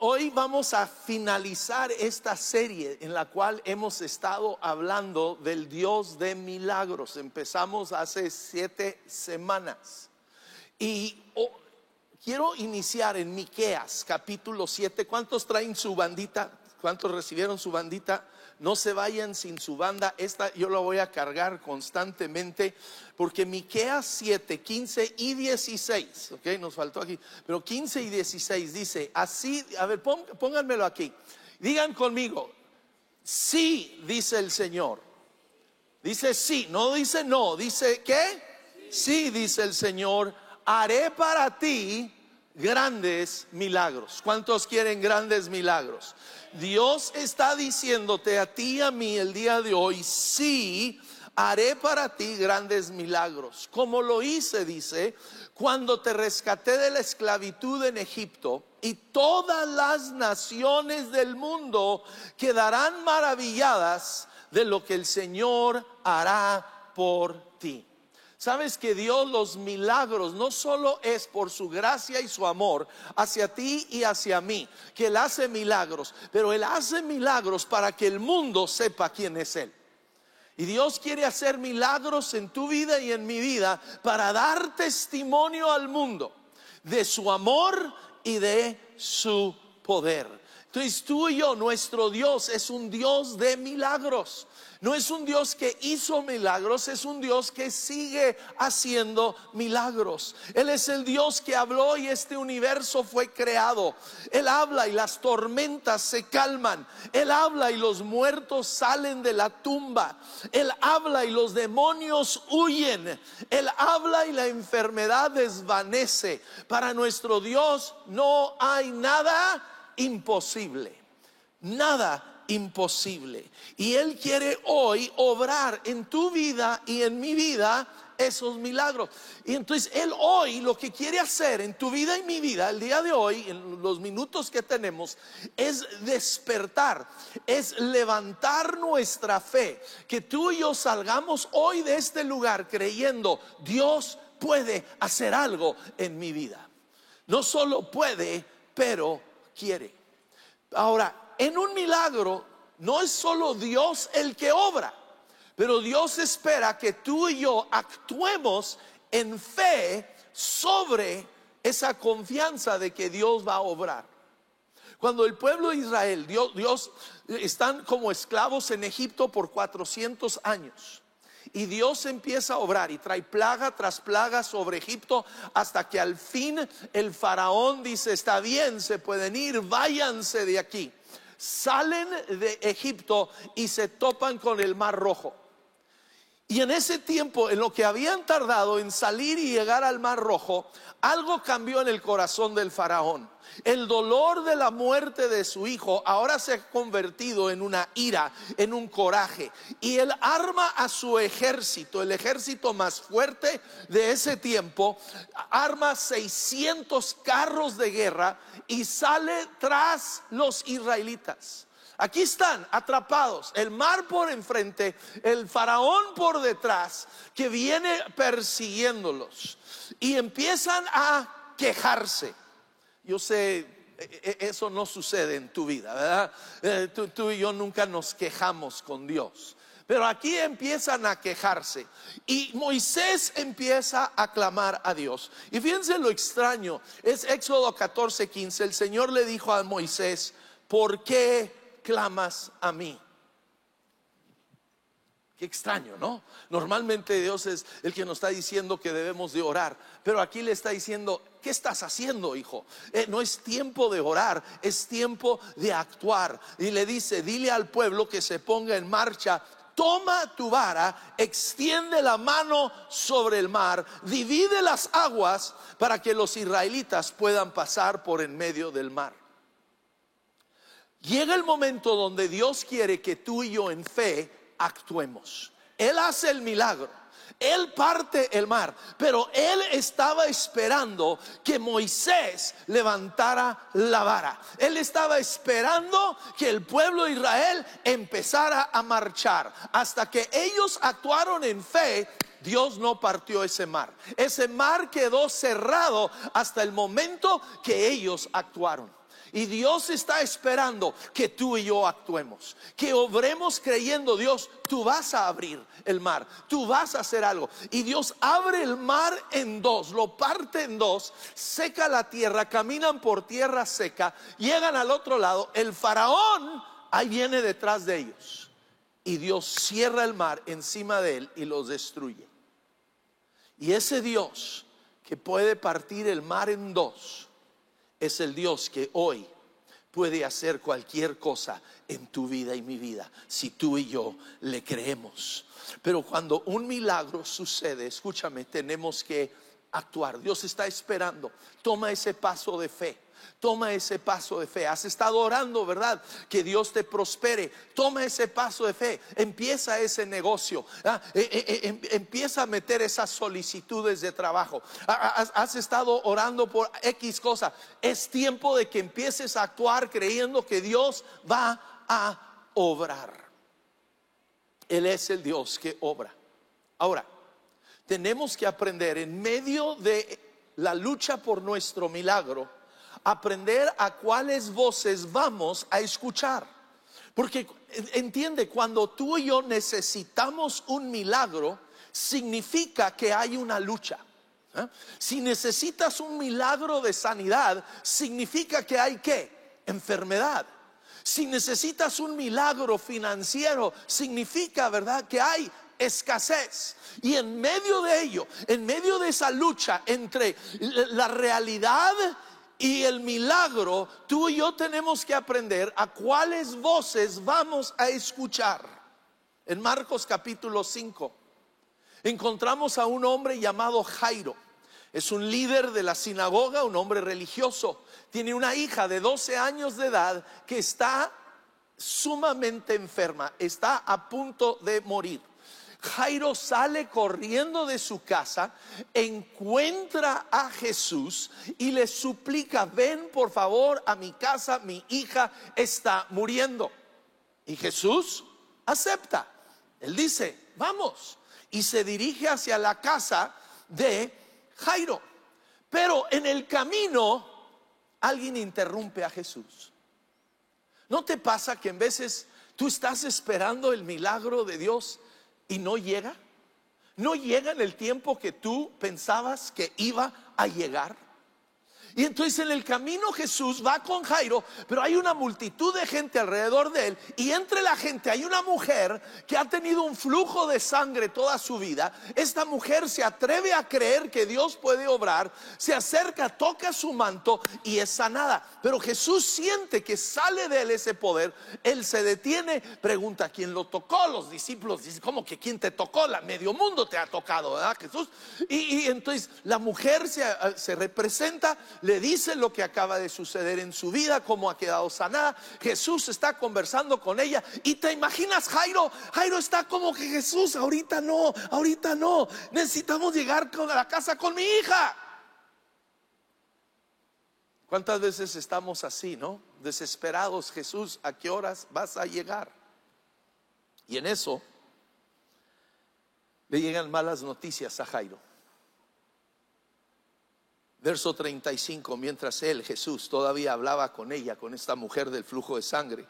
Hoy vamos a finalizar esta serie en la cual hemos estado hablando del Dios de milagros. Empezamos hace siete semanas. Y oh, quiero iniciar en Miqueas capítulo 7. ¿Cuántos traen su bandita? ¿Cuántos recibieron su bandita? No se vayan sin su banda. Esta yo la voy a cargar constantemente porque Miqueas 7, 15 y 16, ok, nos faltó aquí, pero 15 y 16 dice, así, a ver, pónganmelo aquí. Digan conmigo, sí, dice el Señor. Dice sí, no dice no, dice ¿qué? Sí, dice el Señor, haré para ti grandes milagros. ¿Cuántos quieren grandes milagros? Dios está diciéndote a ti y a mí el día de hoy, sí, haré para ti grandes milagros. Como lo hice, dice, cuando te rescaté de la esclavitud en Egipto y todas las naciones del mundo quedarán maravilladas de lo que el Señor hará por ti. Sabes que Dios los milagros no solo es por su gracia y su amor hacia ti y hacia mí, que Él hace milagros, pero Él hace milagros para que el mundo sepa quién es Él. Y Dios quiere hacer milagros en tu vida y en mi vida para dar testimonio al mundo de su amor y de su poder. Entonces tú y yo, nuestro Dios es un Dios de milagros. No es un Dios que hizo milagros, es un Dios que sigue haciendo milagros. Él es el Dios que habló y este universo fue creado. Él habla y las tormentas se calman. Él habla y los muertos salen de la tumba. Él habla y los demonios huyen. Él habla y la enfermedad desvanece. Para nuestro Dios no hay nada imposible. Nada imposible. Y Él quiere hoy obrar en tu vida y en mi vida esos milagros. Y entonces Él hoy lo que quiere hacer en tu vida y mi vida, el día de hoy, en los minutos que tenemos, es despertar, es levantar nuestra fe. Que tú y yo salgamos hoy de este lugar creyendo, Dios puede hacer algo en mi vida. No solo puede, pero quiere. Ahora, en un milagro no es solo Dios el que obra, pero Dios espera que tú y yo actuemos en fe sobre esa confianza de que Dios va a obrar. Cuando el pueblo de Israel, Dios, Dios están como esclavos en Egipto por 400 años. Y Dios empieza a obrar y trae plaga tras plaga sobre Egipto hasta que al fin el faraón dice, está bien, se pueden ir, váyanse de aquí salen de Egipto y se topan con el Mar Rojo. Y en ese tiempo, en lo que habían tardado en salir y llegar al Mar Rojo, algo cambió en el corazón del faraón. El dolor de la muerte de su hijo ahora se ha convertido en una ira, en un coraje. Y él arma a su ejército, el ejército más fuerte de ese tiempo, arma 600 carros de guerra y sale tras los israelitas. Aquí están atrapados, el mar por enfrente, el faraón por detrás, que viene persiguiéndolos. Y empiezan a quejarse. Yo sé, e, e, eso no sucede en tu vida, ¿verdad? Eh, tú, y yo nunca nos quejamos con Dios. Pero aquí empiezan a quejarse y Moisés empieza a clamar a Dios. Y fíjense lo extraño, es Éxodo 14, 15. El Señor le dijo a Moisés, ¿por qué clamas a mí? Qué extraño, ¿no? Normalmente Dios es el que nos está diciendo que debemos de orar, pero aquí le está diciendo, ¿qué estás haciendo, hijo? Eh, no es tiempo de orar, es tiempo de actuar. Y le dice, dile al pueblo que se ponga en marcha. Toma tu vara, extiende la mano sobre el mar, divide las aguas para que los israelitas puedan pasar por en medio del mar. Llega el momento donde Dios quiere que tú y yo en fe actuemos. Él hace el milagro. Él parte el mar, pero él estaba esperando que Moisés levantara la vara. Él estaba esperando que el pueblo de Israel empezara a marchar. Hasta que ellos actuaron en fe, Dios no partió ese mar. Ese mar quedó cerrado hasta el momento que ellos actuaron. Y Dios está esperando que tú y yo actuemos, que obremos creyendo, Dios, tú vas a abrir el mar, tú vas a hacer algo. Y Dios abre el mar en dos, lo parte en dos, seca la tierra, caminan por tierra seca, llegan al otro lado, el faraón ahí viene detrás de ellos. Y Dios cierra el mar encima de él y los destruye. Y ese Dios que puede partir el mar en dos, es el Dios que hoy puede hacer cualquier cosa en tu vida y mi vida si tú y yo le creemos. Pero cuando un milagro sucede, escúchame, tenemos que actuar. Dios está esperando. Toma ese paso de fe. Toma ese paso de fe. Has estado orando, ¿verdad? Que Dios te prospere. Toma ese paso de fe. Empieza ese negocio. ¿ah? Eh, eh, eh, em, empieza a meter esas solicitudes de trabajo. Has, estado orando por X cosa. Es tiempo de que empieces a actuar creyendo que Dios va a obrar. Él es el Dios que obra. Ahora, tenemos que aprender en medio de la lucha por nuestro milagro aprender a cuáles voces vamos a escuchar. Porque entiende, cuando tú y yo necesitamos un milagro, significa que hay una lucha. ¿eh? Si necesitas un milagro de sanidad, significa que hay qué? Enfermedad. Si necesitas un milagro financiero, significa, ¿verdad?, que hay escasez. Y en medio de ello, en medio de esa lucha entre la realidad y el milagro, tú y yo tenemos que aprender a cuáles voces vamos a escuchar. En Marcos capítulo 5 encontramos a un hombre llamado Jairo. Es un líder de la sinagoga, un hombre religioso. Tiene una hija de 12 años de edad que está sumamente enferma, está a punto de morir. Jairo sale corriendo de su casa, encuentra a Jesús y le suplica, ven por favor a mi casa, mi hija está muriendo. Y Jesús acepta. Él dice, vamos. Y se dirige hacia la casa de Jairo. Pero en el camino alguien interrumpe a Jesús. ¿No te pasa que en veces tú estás esperando el milagro de Dios y no llega? ¿No llega en el tiempo que tú pensabas que iba a llegar? Y entonces en el camino Jesús va con Jairo, pero hay una multitud de gente alrededor de él. Y entre la gente hay una mujer que ha tenido un flujo de sangre toda su vida. Esta mujer se atreve a creer que Dios puede obrar, se acerca, toca su manto y es sanada. Pero Jesús siente que sale de él ese poder. Él se detiene, pregunta quién lo tocó. Los discípulos dicen, ¿cómo que quién te tocó? La medio mundo te ha tocado, ¿verdad, Jesús? Y, entonces la mujer se, se representa le dice lo que acaba de suceder en su vida, cómo ha quedado sanada. Jesús está conversando con ella y te imaginas Jairo, Jairo está como que Jesús, ahorita no, ahorita no, necesitamos llegar a la casa con mi hija. ¿Cuántas veces estamos así, no? Desesperados, Jesús, ¿a qué horas vas a llegar? Y en eso le llegan malas noticias a Jairo. Verso 35, mientras él, Jesús, todavía hablaba con ella, con esta mujer del flujo de sangre.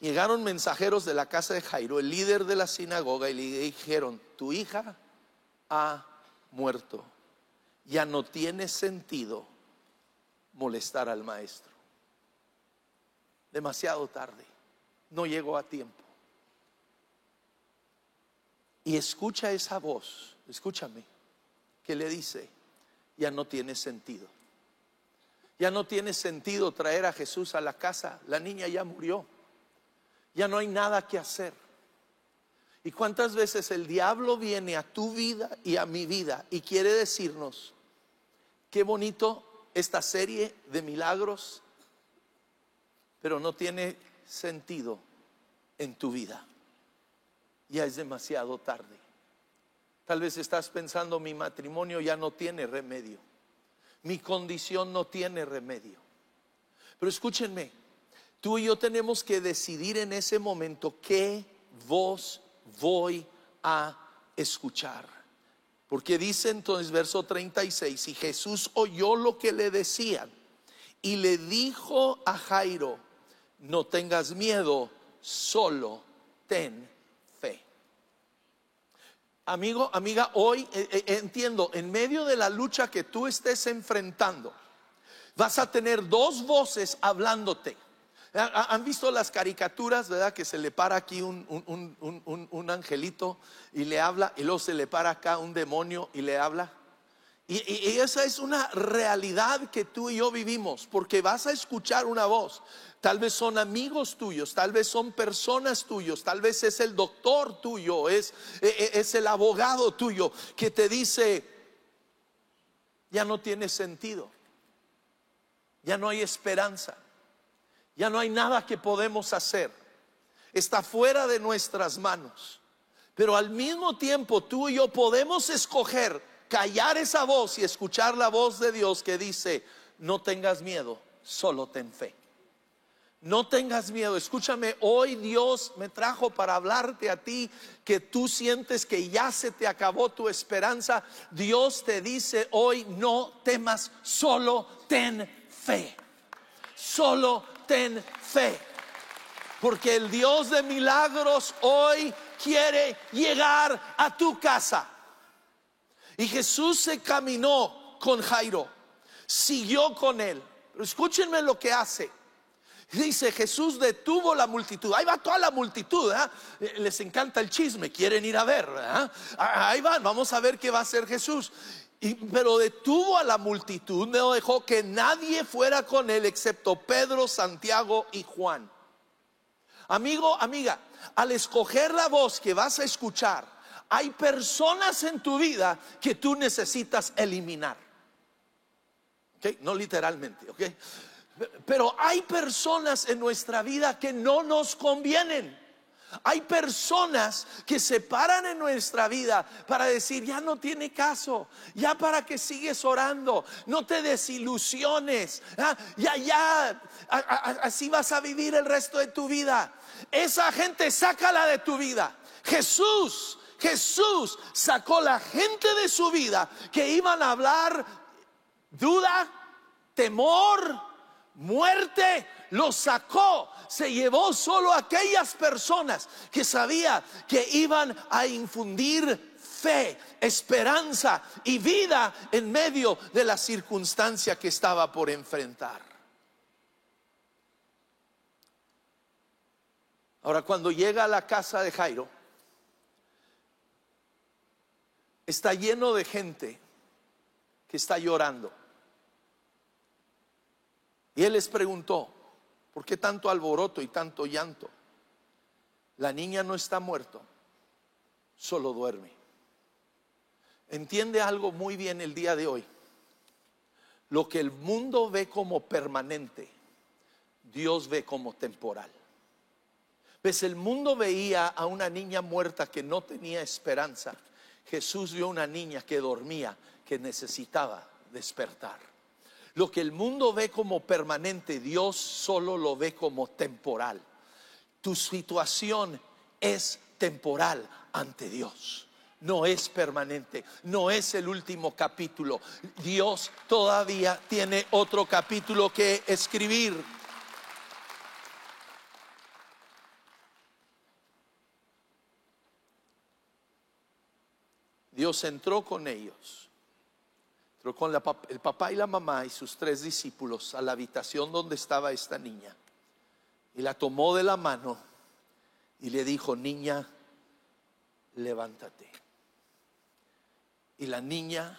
Llegaron mensajeros de la casa de Jairo, el líder de la sinagoga, y le dijeron, tu hija ha muerto. Ya no tiene sentido molestar al maestro. Demasiado tarde, no llegó a tiempo. Y escucha esa voz, escúchame, que le dice, ya no tiene sentido. Ya no tiene sentido traer a Jesús a la casa. La niña ya murió. Ya no hay nada que hacer. ¿Y cuántas veces el diablo viene a tu vida y a mi vida y quiere decirnos, qué bonito esta serie de milagros, pero no tiene sentido en tu vida? Ya es demasiado tarde. Tal vez estás pensando, mi matrimonio ya no tiene remedio. Mi condición no tiene remedio. Pero escúchenme, tú y yo tenemos que decidir en ese momento qué voz voy a escuchar. Porque dice entonces verso 36, y Jesús oyó lo que le decían y le dijo a Jairo, no tengas miedo, solo ten. Amigo, amiga, hoy eh, eh, entiendo, en medio de la lucha que tú estés enfrentando, vas a tener dos voces hablándote. ¿Han visto las caricaturas, verdad? Que se le para aquí un, un, angelito y le habla, y luego se le para acá un demonio y le habla. Y, esa es una realidad que tú y yo vivimos, porque vas a escuchar una voz. Tal vez son amigos tuyos, tal vez son personas tuyos, tal vez es el doctor tuyo, es, e, e, es el abogado tuyo que te dice, ya no tiene sentido, ya no hay esperanza, ya no hay nada que podemos hacer, está fuera de nuestras manos. Pero al mismo tiempo tú y yo podemos escoger callar esa voz y escuchar la voz de Dios que dice, no tengas miedo, solo ten fe. No tengas miedo, escúchame, hoy Dios me trajo para hablarte a ti que tú sientes que ya se te acabó tu esperanza. Dios te dice hoy, no temas, solo ten fe. Solo ten fe. Porque el Dios de milagros hoy quiere llegar a tu casa. Y Jesús se caminó con Jairo, siguió con él. Escúchenme lo que hace. Dice Jesús detuvo la multitud. Ahí va toda la multitud. ¿eh? Les encanta el chisme, quieren ir a ver. Ahí van, vamos a ver qué va a hacer Jesús. Y, pero detuvo a la multitud, no dejó que nadie fuera con él excepto Pedro, Santiago y Juan. Amigo, amiga, al escoger la voz que vas a escuchar, hay personas en tu vida que tú necesitas eliminar. No literalmente, ¿ok? Pero hay personas en nuestra vida que no nos convienen. Hay personas que se paran en nuestra vida para decir, ya no tiene caso, ya para que sigues orando, no te desilusiones, ¿ah? ya, ya, así vas a vivir el resto de tu vida. Esa gente, sácala de tu vida. Jesús Jesús sacó la gente de su vida que iban a hablar duda, temor, muerte, lo sacó. Se llevó solo a aquellas personas que sabía que iban a infundir fe, esperanza y vida en medio de la circunstancia que estaba por enfrentar. Ahora, cuando llega a la casa de Jairo, está lleno de gente que está llorando. Y él les preguntó, ¿por qué tanto alboroto y tanto llanto? La niña no está muerto, solo duerme. Entiende algo muy bien el día de hoy. Lo que el mundo ve como permanente, Dios ve como temporal. Pues el mundo veía a una niña muerta que no tenía esperanza Jesús vio una niña que dormía, que necesitaba despertar. Lo que el mundo ve como permanente, Dios solo lo ve como temporal. Tu situación es temporal ante Dios. No es permanente, no es el último capítulo. Dios todavía tiene otro capítulo que escribir. Entró con ellos, entró con el papá y la mamá y sus tres discípulos a la habitación donde estaba esta niña y la tomó de la mano y le dijo, niña, levántate. Y la niña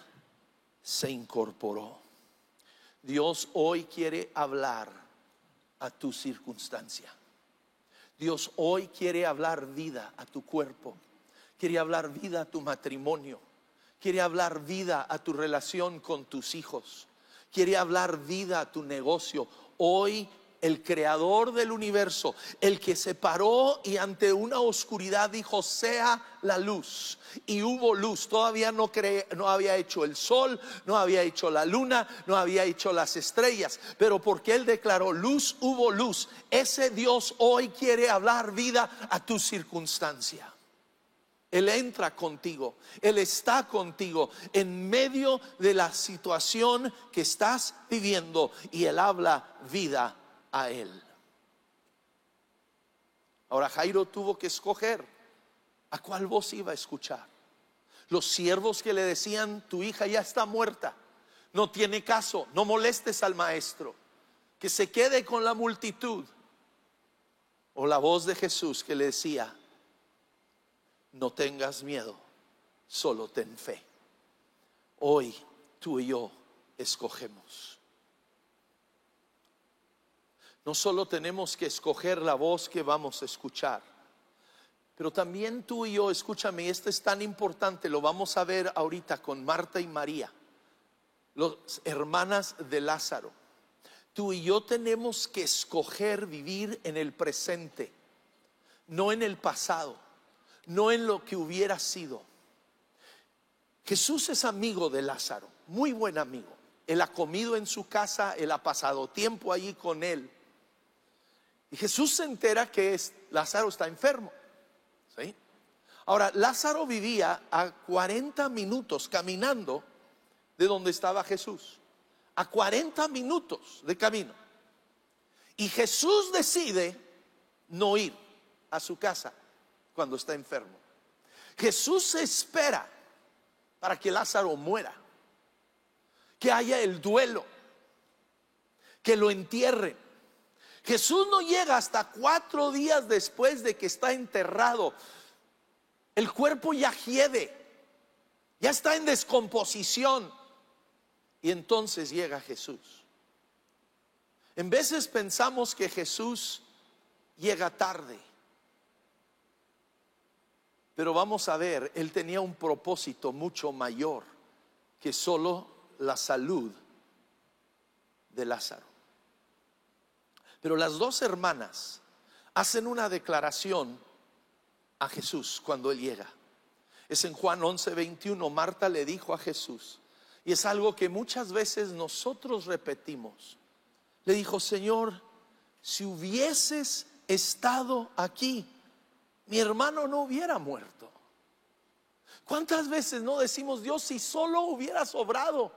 se incorporó. Dios hoy quiere hablar a tu circunstancia. Dios hoy quiere hablar vida a tu cuerpo quiere hablar vida a tu matrimonio, quiere hablar vida a tu relación con tus hijos, quiere hablar vida a tu negocio. Hoy el creador del universo, el que se paró y ante una oscuridad dijo, sea la luz. Y hubo luz, todavía no, no había hecho el sol, no había hecho la luna, no había hecho las estrellas, pero porque él declaró luz, hubo luz. Ese Dios hoy quiere hablar vida a tu circunstancia. Él entra contigo, Él está contigo en medio de la situación que estás viviendo y Él habla vida a Él. Ahora Jairo tuvo que escoger a cuál voz iba a escuchar. Los siervos que le decían, tu hija ya está muerta, no tiene caso, no molestes al maestro, que se quede con la multitud. O la voz de Jesús que le decía, no tengas miedo, solo ten fe. Hoy tú y yo escogemos. No solo tenemos que escoger la voz que vamos a escuchar, pero también tú y yo, escúchame, esto es tan importante, lo vamos a ver ahorita con Marta y María, las hermanas de Lázaro. Tú y yo tenemos que escoger vivir en el presente, no en el pasado no en lo que hubiera sido. Jesús es amigo de Lázaro, muy buen amigo. Él ha comido en su casa, él ha pasado tiempo allí con él. Y Jesús se entera que es, Lázaro está enfermo. ¿sí? Ahora, Lázaro vivía a 40 minutos caminando de donde estaba Jesús. A 40 minutos de camino. Y Jesús decide no ir a su casa cuando está enfermo. Jesús espera para que Lázaro muera, que haya el duelo, que lo entierre. Jesús no llega hasta cuatro días después de que está enterrado. El cuerpo ya hiede, ya está en descomposición. Y entonces llega Jesús. En veces pensamos que Jesús llega tarde. Pero vamos a ver, él tenía un propósito mucho mayor que solo la salud de Lázaro. Pero las dos hermanas hacen una declaración a Jesús cuando él llega. Es en Juan 11, 21, Marta le dijo a Jesús, y es algo que muchas veces nosotros repetimos. Le dijo, Señor, si hubieses estado aquí, mi hermano no hubiera muerto. ¿Cuántas veces no decimos, Dios, si solo hubieras obrado?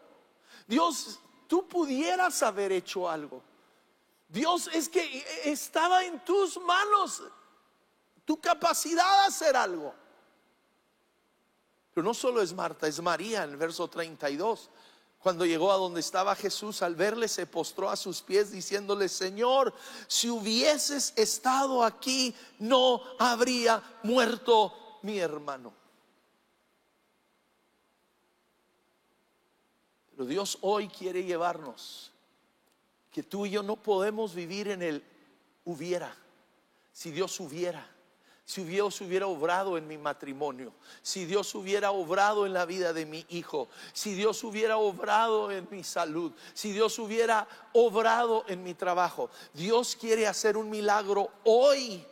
Dios, tú pudieras haber hecho algo. Dios, es que estaba en tus manos tu capacidad de hacer algo. Pero no solo es Marta, es María en el verso 32. Cuando llegó a donde estaba Jesús, al verle se postró a sus pies diciéndole, Señor, si hubieses estado aquí, no habría muerto mi hermano. Pero Dios hoy quiere llevarnos, que tú y yo no podemos vivir en el hubiera, si Dios hubiera si Dios hubiera obrado en mi matrimonio, si Dios hubiera obrado en la vida de mi hijo, si Dios hubiera obrado en mi salud, si Dios hubiera obrado en mi trabajo. Dios quiere hacer un milagro hoy.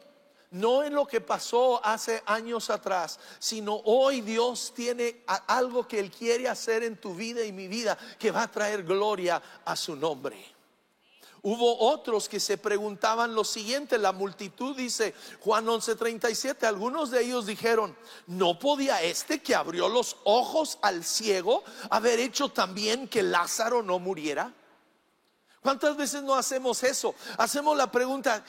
No en lo que pasó hace años atrás, sino hoy Dios tiene algo que Él quiere hacer en tu vida y mi vida que va a traer gloria a su nombre. Hubo otros que se preguntaban lo siguiente, la multitud dice, Juan 11:37, algunos de ellos dijeron, ¿no podía este que abrió los ojos al ciego haber hecho también que Lázaro no muriera? ¿Cuántas veces no hacemos eso? Hacemos la pregunta,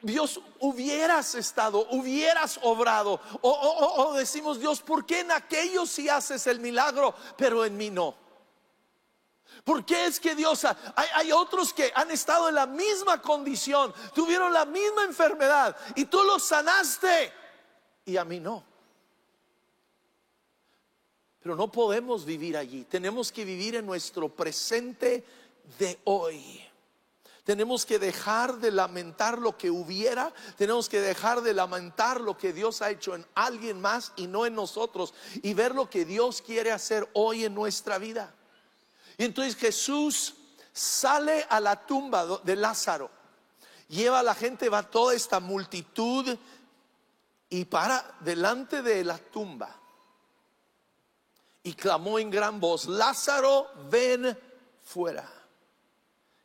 Dios, hubieras estado, hubieras obrado, o, o decimos, Dios, ¿por qué en aquellos sí haces el milagro, pero en mí no? ¿Por qué es que Dios, hay, otros que han estado en la misma condición, tuvieron la misma enfermedad y tú los sanaste y a mí no? Pero no podemos vivir allí, tenemos que vivir en nuestro presente de hoy. Tenemos que dejar de lamentar lo que hubiera, tenemos que dejar de lamentar lo que Dios ha hecho en alguien más y no en nosotros y ver lo que Dios quiere hacer hoy en nuestra vida. Y entonces Jesús sale a la tumba de Lázaro, lleva a la gente, va toda esta multitud y para delante de la tumba y clamó en gran voz, Lázaro, ven fuera.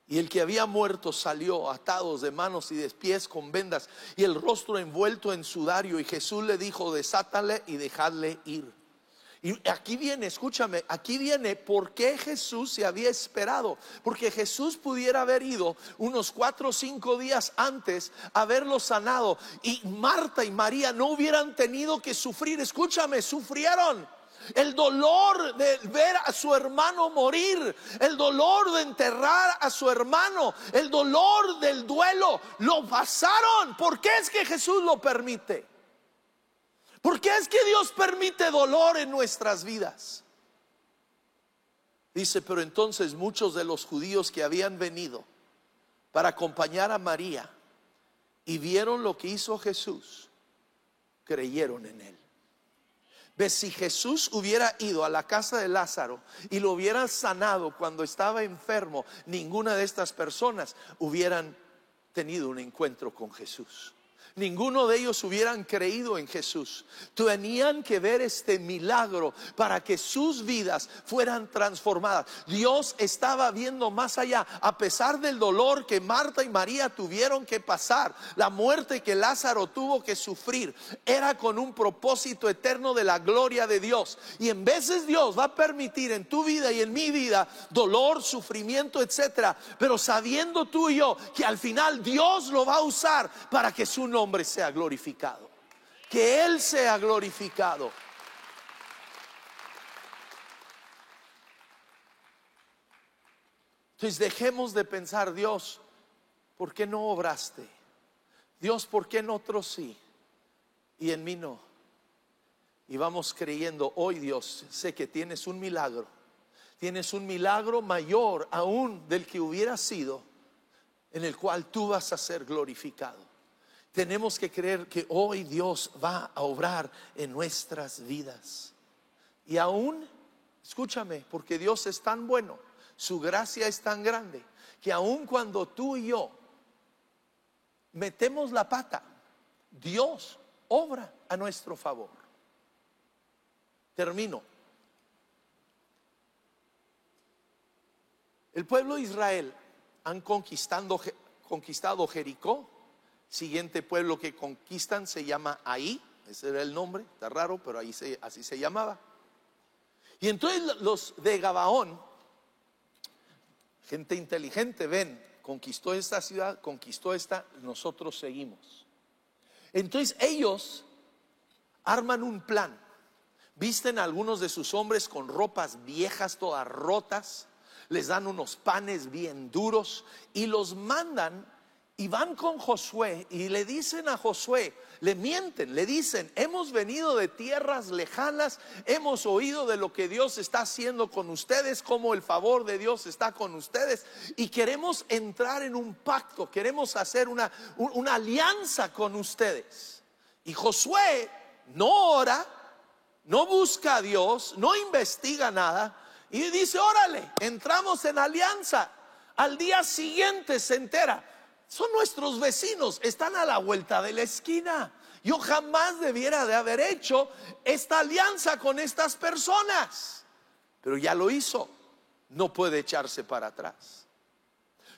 Y el que había muerto salió atados de manos y de pies con vendas y el rostro envuelto en sudario. Y Jesús le dijo, desátale y dejadle ir. Y aquí viene, escúchame, aquí viene por qué Jesús se había esperado. Porque Jesús pudiera haber ido unos cuatro o cinco días antes haberlo sanado. Y Marta y María no hubieran tenido que sufrir. Escúchame, sufrieron. El dolor de ver a su hermano morir, el dolor de enterrar a su hermano, el dolor del duelo, lo pasaron. ¿Por qué es que Jesús lo permite? ¿Por qué es que Dios permite dolor en nuestras vidas? Dice, pero entonces muchos de los judíos que habían venido para acompañar a María y vieron lo que hizo Jesús, creyeron en él. Ves, si Jesús hubiera ido a la casa de Lázaro y lo hubiera sanado cuando estaba enfermo, ninguna de estas personas hubieran tenido un encuentro con Jesús ninguno de ellos hubieran creído en Jesús. Tenían que ver este milagro para que sus vidas fueran transformadas. Dios estaba viendo más allá, a pesar del dolor que Marta y María tuvieron que pasar, la muerte que Lázaro tuvo que sufrir, era con un propósito eterno de la gloria de Dios. Y en veces Dios va a permitir en tu vida y en mi vida dolor, sufrimiento, etcétera, pero sabiendo tú y yo que al final Dios lo va a usar para que su nombre hombre sea glorificado. Que Él sea glorificado. Entonces dejemos de pensar, Dios, ¿por qué no obraste? Dios, ¿por qué en otros sí? Y en mí no. Y vamos creyendo, hoy Dios, sé que tienes un milagro. Tienes un milagro mayor aún del que hubiera sido, en el cual tú vas a ser glorificado. Tenemos que creer que hoy Dios va a obrar en nuestras vidas. Y aún, escúchame, porque Dios es tan bueno, su gracia es tan grande, que aún cuando tú y yo metemos la pata, Dios obra a nuestro favor. Termino. El pueblo de Israel han conquistado, conquistado Jericó Siguiente pueblo que conquistan se llama Ahí, ese era el nombre, está raro, pero ahí se, así se llamaba. Y entonces los de Gabaón, gente inteligente, ven, conquistó esta ciudad, conquistó esta, nosotros seguimos. Entonces ellos arman un plan, visten a algunos de sus hombres con ropas viejas, todas rotas, les dan unos panes bien duros y los mandan y van con Josué y le dicen a Josué, le mienten, le dicen, hemos venido de tierras lejanas, hemos oído de lo que Dios está haciendo con ustedes, como el favor de Dios está con ustedes, y queremos entrar en un pacto, queremos hacer una, una alianza con ustedes. Y Josué no ora, no busca a Dios, no investiga nada, y dice, órale, entramos en alianza. Al día siguiente se entera, son nuestros vecinos, están a la vuelta de la esquina. Yo jamás debiera de haber hecho esta alianza con estas personas, pero ya lo hizo, no puede echarse para atrás.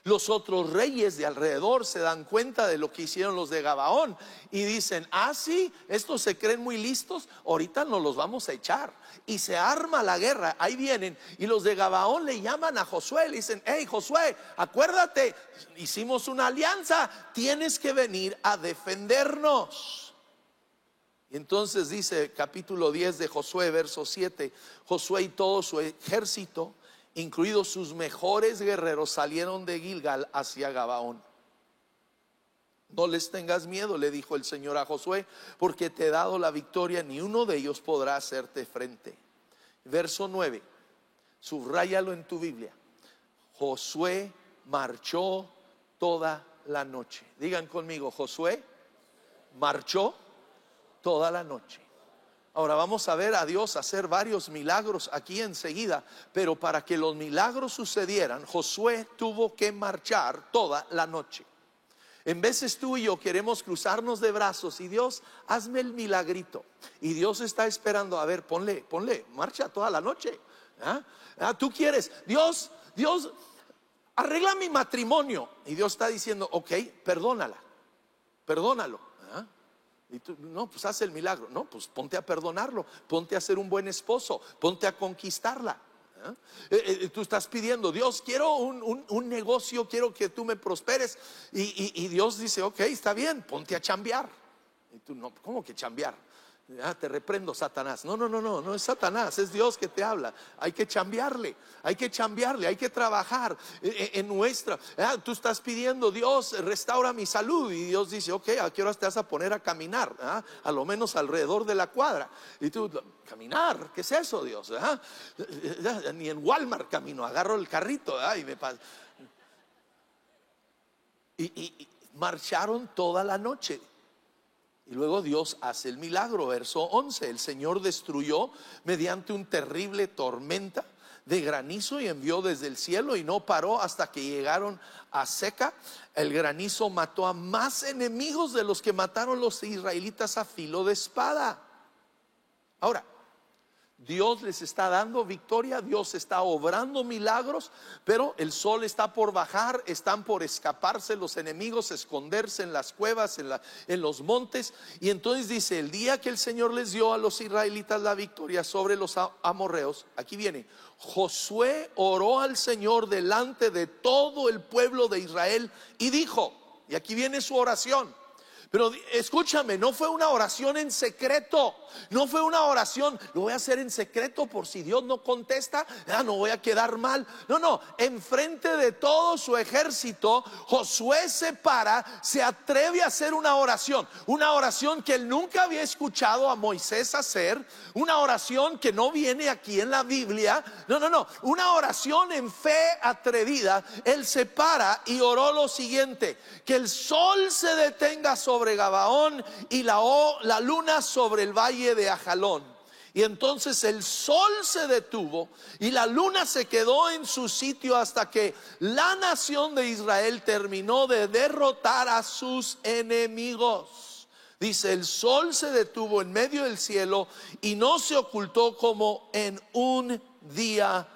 Los otros reyes de alrededor se dan cuenta de lo que hicieron los de Gabaón y dicen, ah, sí, estos se creen muy listos, ahorita nos los vamos a echar. Y se arma la guerra, ahí vienen. Y los de Gabaón le llaman a Josué, le dicen, hey Josué, acuérdate, hicimos una alianza, tienes que venir a defendernos. Y entonces dice capítulo 10 de Josué, verso 7, Josué y todo su ejército incluidos sus mejores guerreros, salieron de Gilgal hacia Gabaón. No les tengas miedo, le dijo el Señor a Josué, porque te he dado la victoria, ni uno de ellos podrá hacerte frente. Verso 9, subráyalo en tu Biblia. Josué marchó toda la noche. Digan conmigo, Josué marchó toda la noche. Ahora vamos a ver a Dios hacer varios milagros aquí enseguida, pero para que los milagros sucedieran, Josué tuvo que marchar toda la noche. En veces tú y yo queremos cruzarnos de brazos y Dios, hazme el milagrito. Y Dios está esperando, a ver, ponle, ponle, marcha toda la noche. ¿Ah? ¿Ah? Tú quieres, Dios, Dios, arregla mi matrimonio. Y Dios está diciendo, ok, perdónala, perdónalo. Y tú, no, pues haz el milagro. No, pues ponte a perdonarlo, ponte a ser un buen esposo, ponte a conquistarla. ¿ah? Eh, eh, tú estás pidiendo, Dios, quiero un, negocio, quiero que tú me prosperes. Y, y Dios dice, ok, está bien, ponte a chambear. Y tú, no, ¿cómo que chambear? Ah, te reprendo, Satanás. No, no, no, no, no es Satanás, es Dios que te habla. Hay que chambearle, hay que chambearle, hay que trabajar en, nuestra. Ah, tú estás pidiendo, Dios, restaura mi salud. Y Dios dice, ok, ¿a qué horas te vas a poner a caminar? Ah, a lo menos alrededor de la cuadra. Y tú, caminar, ¿qué es eso, Dios? Ni en Walmart camino, agarro el carrito y me y marcharon toda la noche. Y luego Dios hace el milagro, verso 11. El Señor destruyó mediante un terrible tormenta de granizo y envió desde el cielo y no paró hasta que llegaron a Seca. El granizo mató a más enemigos de los que mataron los israelitas a filo de espada. Ahora, Dios les está dando victoria, Dios está obrando milagros, pero el sol está por bajar, están por escaparse los enemigos, esconderse en las cuevas, en, en, los montes. Y entonces dice, el día que el Señor les dio a los israelitas la victoria sobre los amorreos, aquí viene, Josué oró al Señor delante de todo el pueblo de Israel y dijo, y aquí viene su oración, pero escúchame, no fue una oración en secreto. No fue una oración, lo voy a hacer en secreto por si Dios no contesta, ya no voy a quedar mal. No, no, enfrente de todo su ejército, Josué se para, se atreve a hacer una oración. Una oración que él nunca había escuchado a Moisés hacer. Una oración que no viene aquí en la Biblia. No, no, no. Una oración en fe atrevida. Él se para y oró lo siguiente: que el sol se detenga sobre Gabaón y la, la luna sobre el valle de Ajalón. Y entonces el sol se detuvo y la luna se quedó en su sitio hasta que la nación de Israel terminó de derrotar a sus enemigos. Dice, el sol se detuvo en medio del cielo y no se ocultó como en un día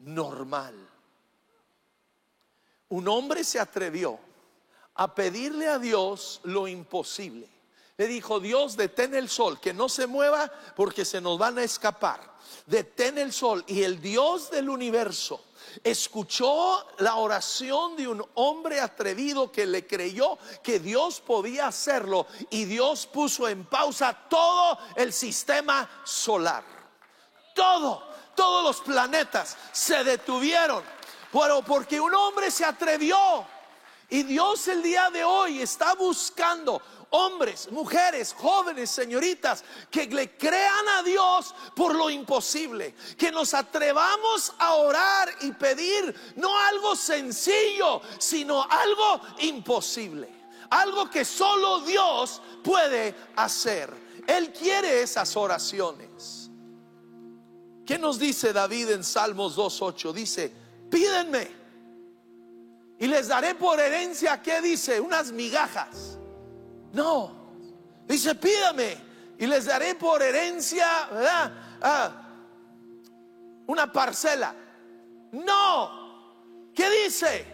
normal. Un hombre se atrevió a pedirle a Dios lo imposible. Le dijo, Dios, detén el sol, que no se mueva porque se nos van a escapar. Detén el sol. Y el Dios del universo escuchó la oración de un hombre atrevido que le creyó que Dios podía hacerlo. Y Dios puso en pausa todo el sistema solar. Todo, todos los planetas se detuvieron. Pero porque un hombre se atrevió y Dios el día de hoy está buscando hombres, mujeres, jóvenes, señoritas, que le crean a Dios por lo imposible, que nos atrevamos a orar y pedir no algo sencillo, sino algo imposible, algo que solo Dios puede hacer. Él quiere esas oraciones. ¿Qué nos dice David en Salmos 2.8? Dice, pídenme y les daré por herencia, ¿qué dice? Unas migajas. No, dice, pídame y les daré por herencia, ¿verdad? Ah, una parcela. No, ¿qué dice?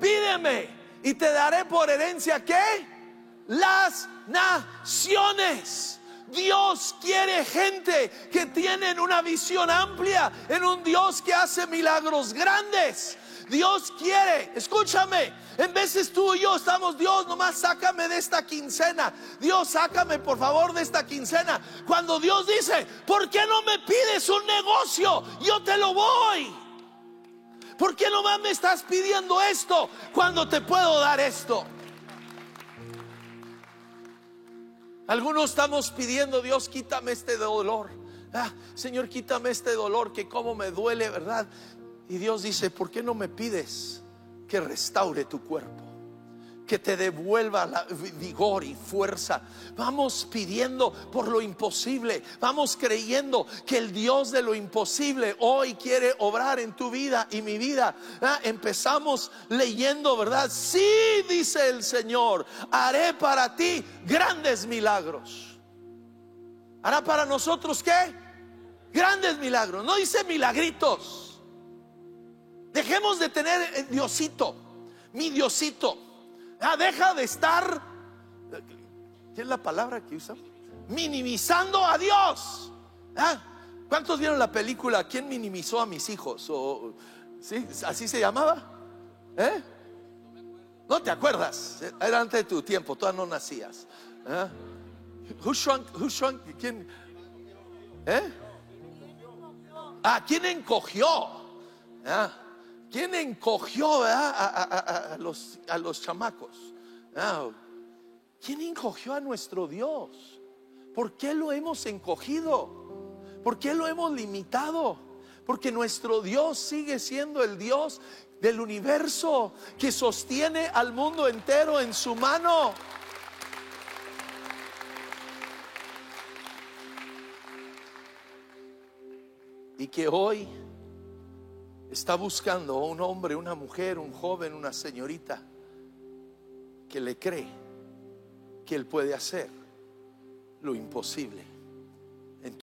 Pídeme y te daré por herencia, ¿qué? Las naciones. Dios quiere gente que tienen una visión amplia en un Dios que hace milagros grandes. Dios quiere, escúchame, en veces tú y yo estamos, Dios, nomás sácame de esta quincena. Dios, sácame por favor de esta quincena. Cuando Dios dice, ¿por qué no me pides un negocio? Yo te lo voy. ¿Por qué nomás me estás pidiendo esto cuando te puedo dar esto? Algunos estamos pidiendo, Dios, quítame este dolor. Ah, Señor, quítame este dolor que como me duele, ¿verdad? Y Dios dice, ¿por qué no me pides que restaure tu cuerpo? Que te devuelva la vigor y fuerza. Vamos pidiendo por lo imposible. Vamos creyendo que el Dios de lo imposible hoy quiere obrar en tu vida y mi vida. Ah, empezamos leyendo, ¿verdad? Sí, dice el Señor, haré para ti grandes milagros. ¿Hará para nosotros qué? Grandes milagros. No dice milagritos. Dejemos de tener eh, Diosito, mi Diosito. Ah, deja de estar, ¿qué es la palabra que usa? Minimizando a Dios. Ah, ¿Cuántos vieron la película ¿Quién minimizó a mis hijos? O, ¿sí? ¿Así se llamaba? ¿Eh? No te acuerdas, era antes de tu tiempo, todavía no nacías. ¿Eh? Who shrunk, who shrunk, ¿Quién? ¿Eh? Ah, ¿quién encogió? ¿Ah? ¿Quién encogió a, los, a los chamacos? Ah, ¿Quién encogió a nuestro Dios? ¿Por qué lo hemos encogido? ¿Por qué lo hemos limitado? Porque nuestro Dios sigue siendo el Dios del universo que sostiene al mundo entero en su mano. Y que hoy está buscando a un hombre, una mujer, un joven, una señorita que le cree que él puede hacer lo imposible.